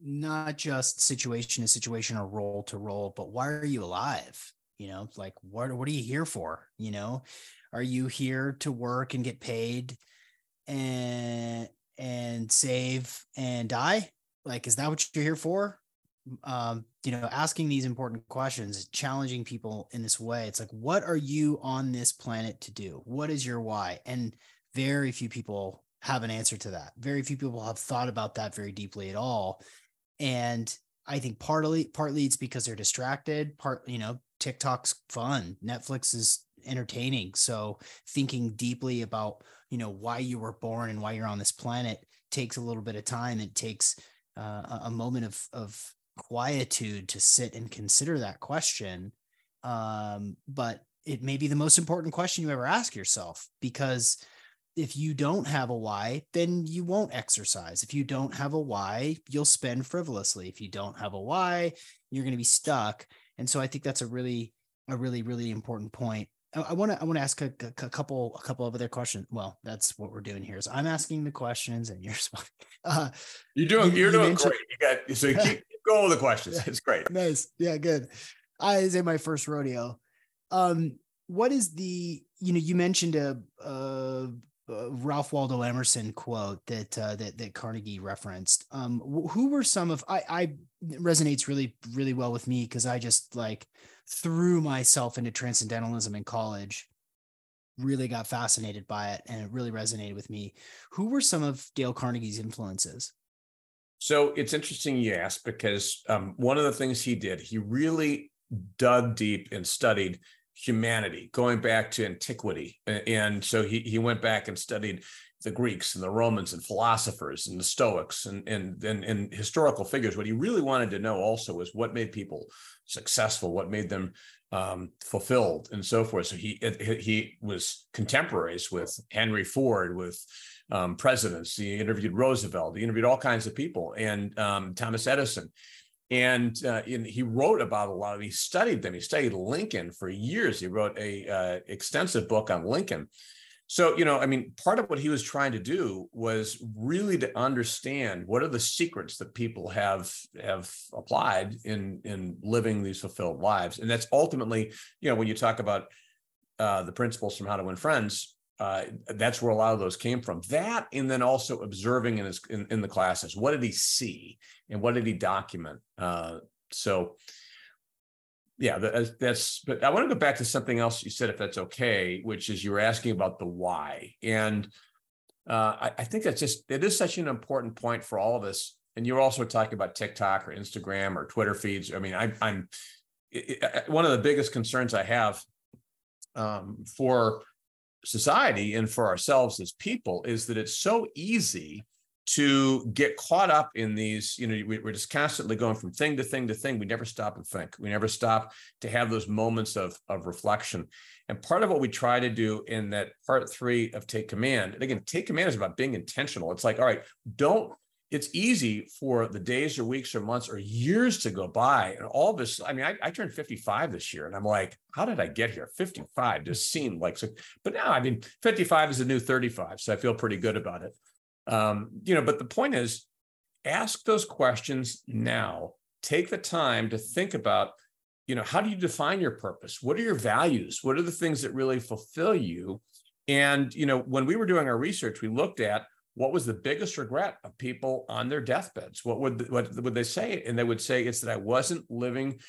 not just situation to situation or role to role, but why are you alive? You know, like what what are you here for? You know, are you here to work and get paid and and save and die? Like, is that what you're here for? um, you know, asking these important questions, challenging people in this way. It's like, what are you on this planet to do? What is your why? And very few people have an answer to that. Very few people have thought about that very deeply at all. And I think partly partly it's because they're distracted. Part, you know, TikTok's fun. Netflix is entertaining. So thinking deeply about, you know, why you were born and why you're on this planet takes a little bit of time. It takes uh, a moment of of quietude to sit and consider that question. Um, but it may be the most important question you ever ask yourself because if you don't have a why, then you won't exercise. If you don't have a why, you'll spend frivolously. If you don't have a why, you're going to be stuck. And so I think that's a really, a really, really important point. I want to, I want to ask a, a, couple, a couple of other questions. Well, that's what we're doing here. Is I'm asking the questions, and you're, *laughs* uh, you're doing, you, are doing great. You got so *laughs* keep, keep going with the questions. It's great. nice. Yeah, good. I is in my first rodeo. Um, what is the, you know, you mentioned a, a Ralph Waldo Emerson quote that uh, that that Carnegie referenced. Um, who were some of I I resonates really really well with me because I just like threw myself into transcendentalism in college. Really got fascinated by it, and it really resonated with me. Who were some of Dale Carnegie's influences? So it's interesting you ask because um, one of the things he did, he really dug deep and studied humanity, going back to antiquity. And so he, he went back and studied the Greeks and the Romans and philosophers and the Stoics and, and, and, and historical figures. What he really wanted to know also was what made people successful, what made them um, fulfilled and so forth. So he, he was contemporaries with Henry Ford, with um, presidents. He interviewed Roosevelt. He interviewed all kinds of people and um, Thomas Edison and, uh, he wrote about a lot of. He studied them. He studied Lincoln for years. He wrote a uh, extensive book on Lincoln. So you know, I mean, part of what he was trying to do was really to understand what are the secrets that people have have applied in in living these fulfilled lives, and that's ultimately, you know, when you talk about uh, the principles from How to Win Friends, uh, that's where a lot of those came from. That, and then also observing in his in, in the classes, what did he see and what did he document? Uh, so, yeah, that's, that's. But I want to go back to something else you said, if that's okay, which is you were asking about the why, and uh, I, I think that's just it is such an important point for all of us. And you're also talking about TikTok or Instagram or Twitter feeds. I mean, I, I'm it, it, one of the biggest concerns I have um, for society and for ourselves as people is that it's so easy to get caught up in these you know we, are just constantly going from thing to thing to thing. We never stop and think. We never stop to have those moments of of reflection. And part of what we try to do in that part three of take command and again take command is about being intentional. It's like all right don't it's easy for the days or weeks or months or years to go by and all this i mean I, I, turned 55 this year and i'm like how did i get here? 55 just seemed like so but now i mean 55 is a new 35 so i feel pretty good about it. Um, you know but the point is ask those questions now. Take the time to think about you know how do you define your purpose? What are your values? What are the things that really fulfill you? And you know when we were doing our research we looked at what was the biggest regret of people on their deathbeds? What would what would they say? And they would say it's that I wasn't living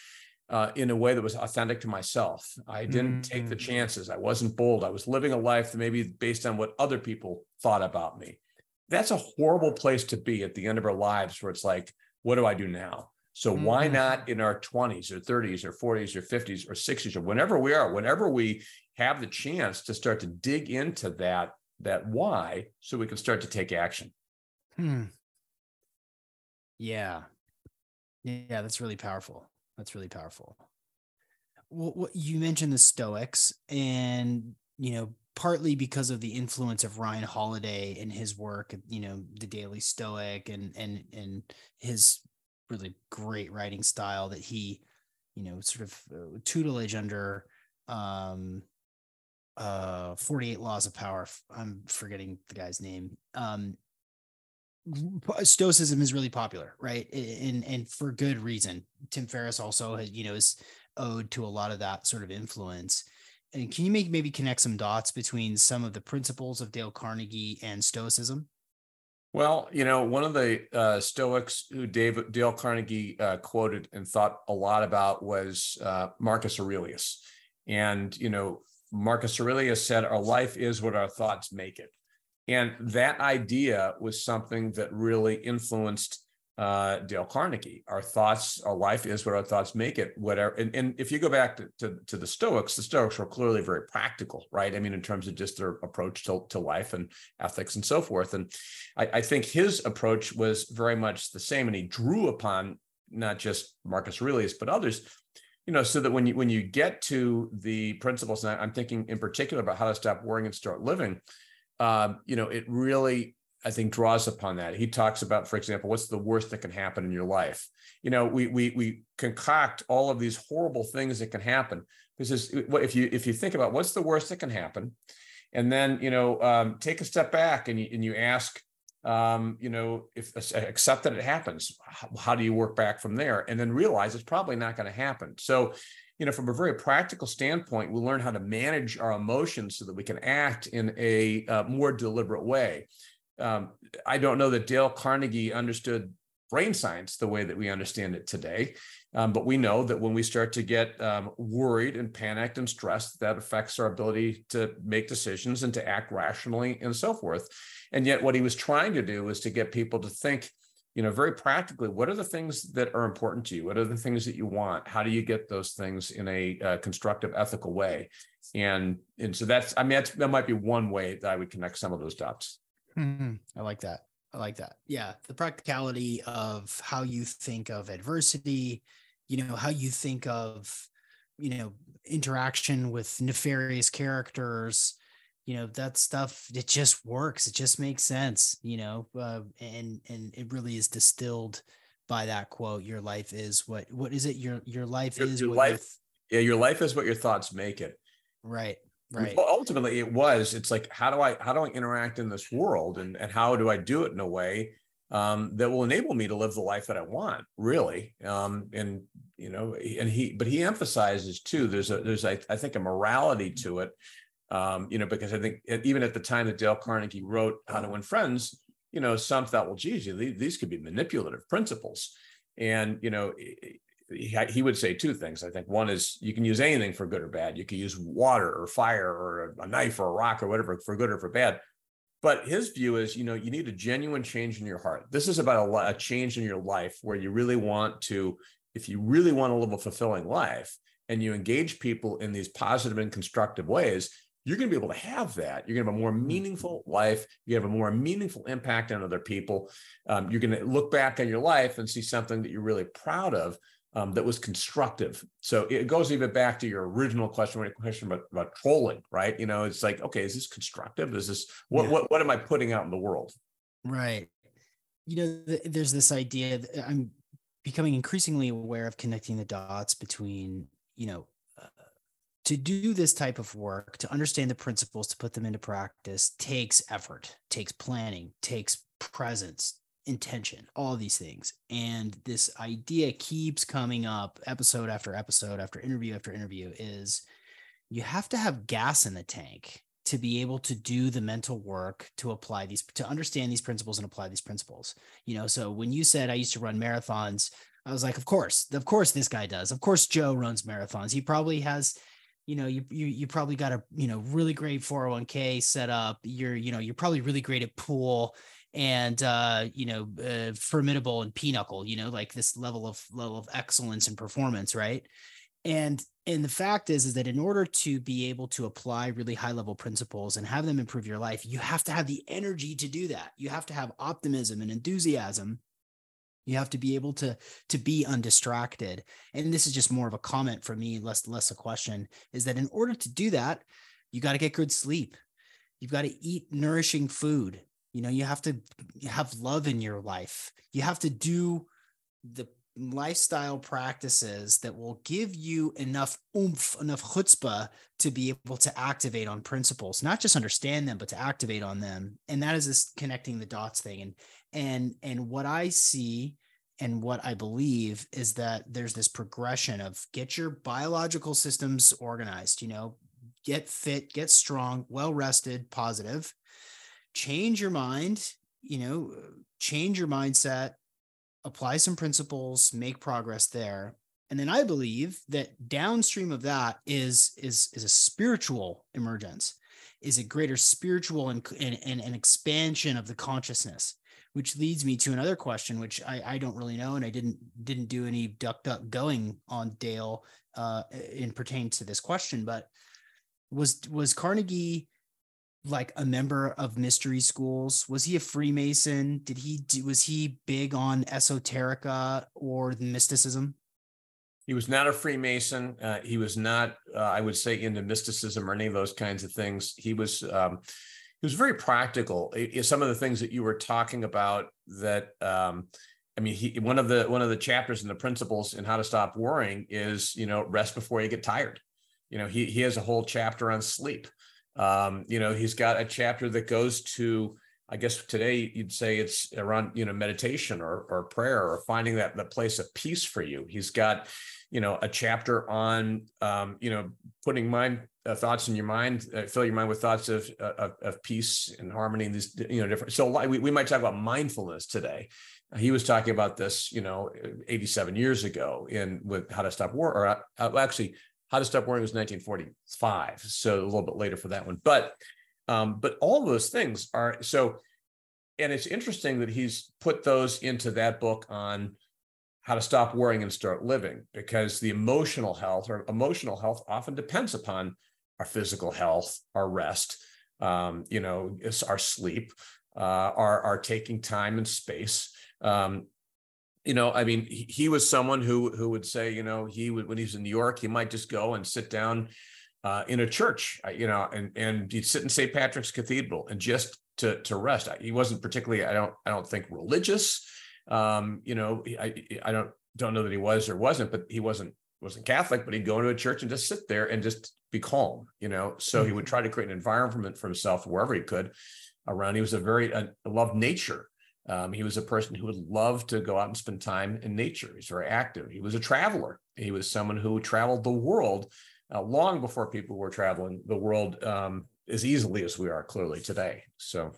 uh, in a way that was authentic to myself. I didn't mm-hmm. take the mm. chances. I wasn't bold. I was living a life that maybe based on what other people thought about me. That's a horrible place to be at the end of our lives, where it's like, what do I do now? So mm-hmm. why not in our 20s or 30s or 40s or 50s or 60s or whenever we are, whenever we have the chance to start to dig into that that why so we can start to take action. Hmm. Yeah. Yeah, that's really powerful. That's really powerful. Well, what you mentioned the Stoics, and you know, partly because of the influence of Ryan Holiday and his work, you know, the Daily Stoic, and and and his really great writing style that he, you know, sort of uh, tutelage under um uh 48 laws of power. I'm forgetting the guy's name. Um stoicism is really popular right? And and for good reason. Tim ferriss also has you know is owed to a lot of that sort of influence. And can you make maybe connect some dots between some of the principles of dale carnegie and stoicism? Well, you know, one of the uh, Stoics who David Dale Carnegie uh, quoted and thought a lot about was uh, Marcus Aurelius, and you know, Marcus Aurelius said, "Our life is what our thoughts make it," and that idea was something that really influenced uh, Dale Carnegie. Our thoughts, our life is what our thoughts make it. Whatever. And, and if you go back to, to, to, the Stoics, the Stoics were clearly very practical, right? I mean, in terms of just their approach to, to life and ethics and so forth. And I, I think his approach was very much the same. And he drew upon not just Marcus Aurelius, but others, you know, so that when you when you get to the principles, and I'm thinking in particular about how to stop worrying and start living, um, you know, it really I think draws upon that. He talks about, for example, what's the worst that can happen in your life. You know, we we we concoct all of these horrible things that can happen. this Because if you if you think about what's the worst that can happen, and then you know um, take a step back and you and you ask, um, you know, if accept that it happens, how, how do you work back from there? And then realize it's probably not going to happen. So you know, from a very practical standpoint, we learn how to manage our emotions so that we can act in a uh, more deliberate way um, I don't know that Dale Carnegie understood brain science the way that we understand it today. Um, but we know that when we start to get um, worried and panicked and stressed, that affects our ability to make decisions and to act rationally and so forth. And yet, what he was trying to do was to get people to think, you know, very practically, what are the things that are important to you? What are the things that you want? How do you get those things in a uh, constructive, ethical way? And and so that's, I mean, that's, that might be one way that I would connect some of those dots. Mm-hmm. I like that. I like that. Yeah. The practicality of how you think of adversity, you know, how you think of, you know, interaction with nefarious characters, you know, that stuff, it just works. It just makes sense, you know, uh, and, and it really is distilled by that quote. Your life is what, what is it? Your, your life your, is your life. yeah. Your life is what your thoughts make it. Right right ultimately it was it's like how do i how do i interact in this world and and how do i do it in a way um, that will enable me to live the life that i want really um, and you know and he but he emphasizes too there's a there's I, I think a morality to it um, you know because i think even at the time that dale carnegie wrote how to win friends you know some thought well geez these could be manipulative principles and you know he would say two things. I think one is you can use anything for good or bad. You can use water or fire or a knife or a rock or whatever for good or for bad. But his view is, you know, you need a genuine change in your heart. This is about a, a change in your life where you really want to, if you really want to live a fulfilling life and you engage people in these positive and constructive ways, you're going to be able to have that. You're going to have a more mm-hmm. meaningful life. You have a more meaningful impact on other people. Um, you're going to look back on your life and see something that you're really proud of um, that was constructive. So it goes even back to your original question, your question about, about trolling, right? You know, it's like, okay, is this constructive? Is this what yeah. what what am I putting out in the world? Right. You know, there's this idea that I'm becoming increasingly aware of connecting the dots between, you know, uh, to do this type of work, to understand the principles, to put them into practice takes effort, takes planning, takes presence, intention, all these things. And this idea keeps coming up episode after episode, after interview after interview is you have to have gas in the tank to be able to do the mental work to apply these to understand these principles and apply these principles. You know so when you said i used to run marathons i was like of course of course this guy does. Of course joe runs marathons. He probably has you know you you, you probably got a you know really great 401k set up. You're you know you're probably really great at pool and uh, you know uh, formidable and pinochle you know like this level of level of excellence and performance right? And and the fact is is that in order to be able to apply really high level principles and have them improve your life you have to have the energy to do that. You have to have optimism and enthusiasm. You have to be able to to be undistracted. And this is just more of a comment for me less less a question is that in order to do that you got to get good sleep. You've got to eat nourishing food you know, you have to have love in your life. You have to do the lifestyle practices that will give you enough oomph, enough chutzpah to be able to activate on principles, not just understand them, but to activate on them. And that is this connecting the dots thing. And and and what I see and what I believe is that there's this progression of get your biological systems organized, you know, get fit, get strong, well rested, positive change your mind you know, change your mindset, apply some principles, make progress there. And then I believe that downstream of that is is is a spiritual emergence, is a greater spiritual and and, and an expansion of the consciousness which leads me to another question, which I, I don't really know, and I didn't didn't do any duck duck going on Dale uh, in pertain to this question. But was was Carnegie like a member of mystery schools? Was he a Freemason? Did he was he big on esoterica or mysticism? He was not a Freemason. Uh, he was not, uh, I would say, into mysticism or any of those kinds of things. He was um, he was very practical. Some of the things that you were talking about that um, I mean, he one of the one of the chapters in the principles in how to stop worrying is you know rest before you get tired. You know, he he has a whole chapter on sleep. Um, you know, he's got a chapter that goes to I guess today you'd say it's around you know meditation or or prayer or finding that the place of peace for you. He's got you know a chapter on um, you know putting mind uh, thoughts in your mind, uh, fill your mind with thoughts of, uh, of, of peace and harmony. And these, you know, different. So we, we might talk about mindfulness today. He was talking about this, you know, 87 years ago in with how to stop war, or uh, actually, how to stop worrying was 1945. So a little bit later for that one. But, um, but all those things are so. And it's interesting that he's put those into that book on how to stop worrying and start living because the emotional health or emotional health often depends upon our physical health, our rest, um, you know, our sleep, uh, our our taking time and space. Um, you know, I mean, he, he, was someone who who would say, you know, he would when he's in New York, he might just go and sit down uh, in a church, you know, and and he'd sit in St. Patrick's Cathedral and just to to rest. He wasn't particularly, I don't, I don't think religious. Um, you know, I I don't don't know that he was or wasn't, but he wasn't wasn't Catholic, but he'd go into a church and just sit there and just be calm, you know. So mm-hmm. he would mm-hmm. try to create an environment for himself wherever he could around. He was a very uh, loved nature. Um, he was a person who would love to go out and spend time in nature. He's very active. He was a traveler. He was someone who traveled the world uh, long before people were traveling the world um, as easily as we are clearly today. So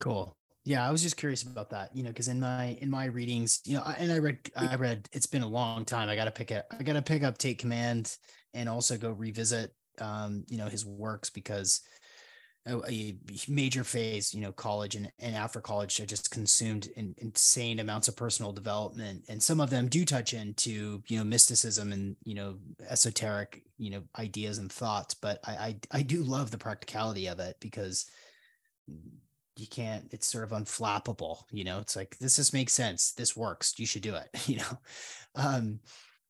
cool. Yeah, I was just curious about that, you know, because in my in my readings, you know, and I read I read it's been a long time. I got to pick it. I got to pick up Take Command and also go revisit, um, you know, his works because a, a major phase, you know, college and, and after college, I just consumed in, insane amounts of personal development, and some of them do touch into you know mysticism and you know esoteric you know ideas and thoughts. But I I, I do love the practicality of it because you can't it's sort of unflappable you know? It's like this just makes sense. This works. You should do it *laughs* you know? Um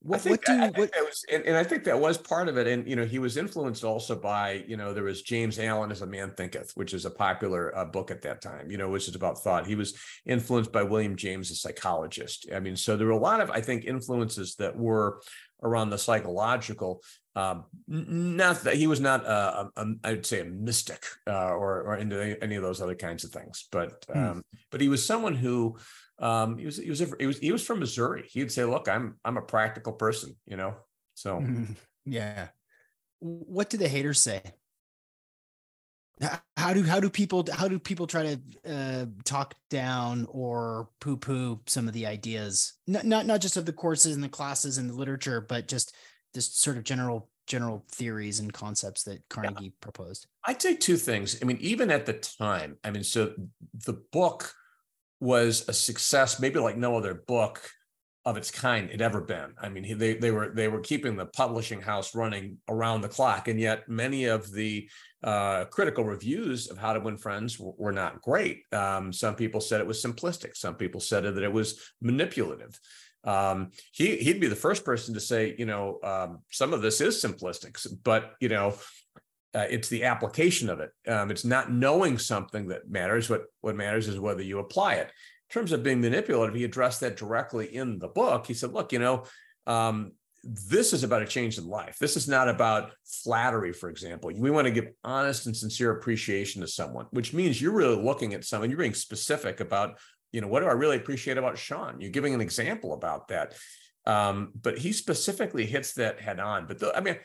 what, think, what do I, I what, was, and, and, I think that was part of it. And you know, he was influenced also by you know there was James Allen as a Man Thinketh, which is a popular uh, book at that time. You know, which is about thought. He was influenced by William James, a psychologist. I mean, so there were a lot of I think influences that were around the psychological. Um, not that he was not, uh, a, a, I'd say, a mystic uh, or or into any of those other kinds of things, but hmm. um, but he was someone who um, he was he was a, he was he was from Missouri. He'd say, "Look, I'm I'm a practical person," you know. So yeah, what do the haters say? How do how do people how do people try to uh, talk down or poo poo some of the ideas? Not, not not just of the courses and the classes and the literature, but just this sort of general general theories and concepts that Carnegie yeah. proposed. I'd say two things. I mean, even at the time, I mean, so the book was a success, maybe like no other book of its kind had ever been. I mean, they they were they were keeping the publishing house running around the clock, and yet many of the uh, critical reviews of How to Win Friends were, were not great. Um, some people said it was simplistic. Some people said that it was manipulative. Um, he he'd be the first person to say, you know, um, some of this is simplistic, but you know, uh, it's the application of it. Um, it's not knowing something that matters. What what matters is whether you apply it. In terms of being manipulative, he addressed that directly in the book. He said, "Look, you know, um, this is about a change in life. This is not about flattery, for example. We want to give honest and sincere appreciation to someone, which means you're really looking at someone. You're being specific about, you know, what do I really appreciate about Sean? You're giving an example about that." Um, but he specifically hits that head on. But the, I mean,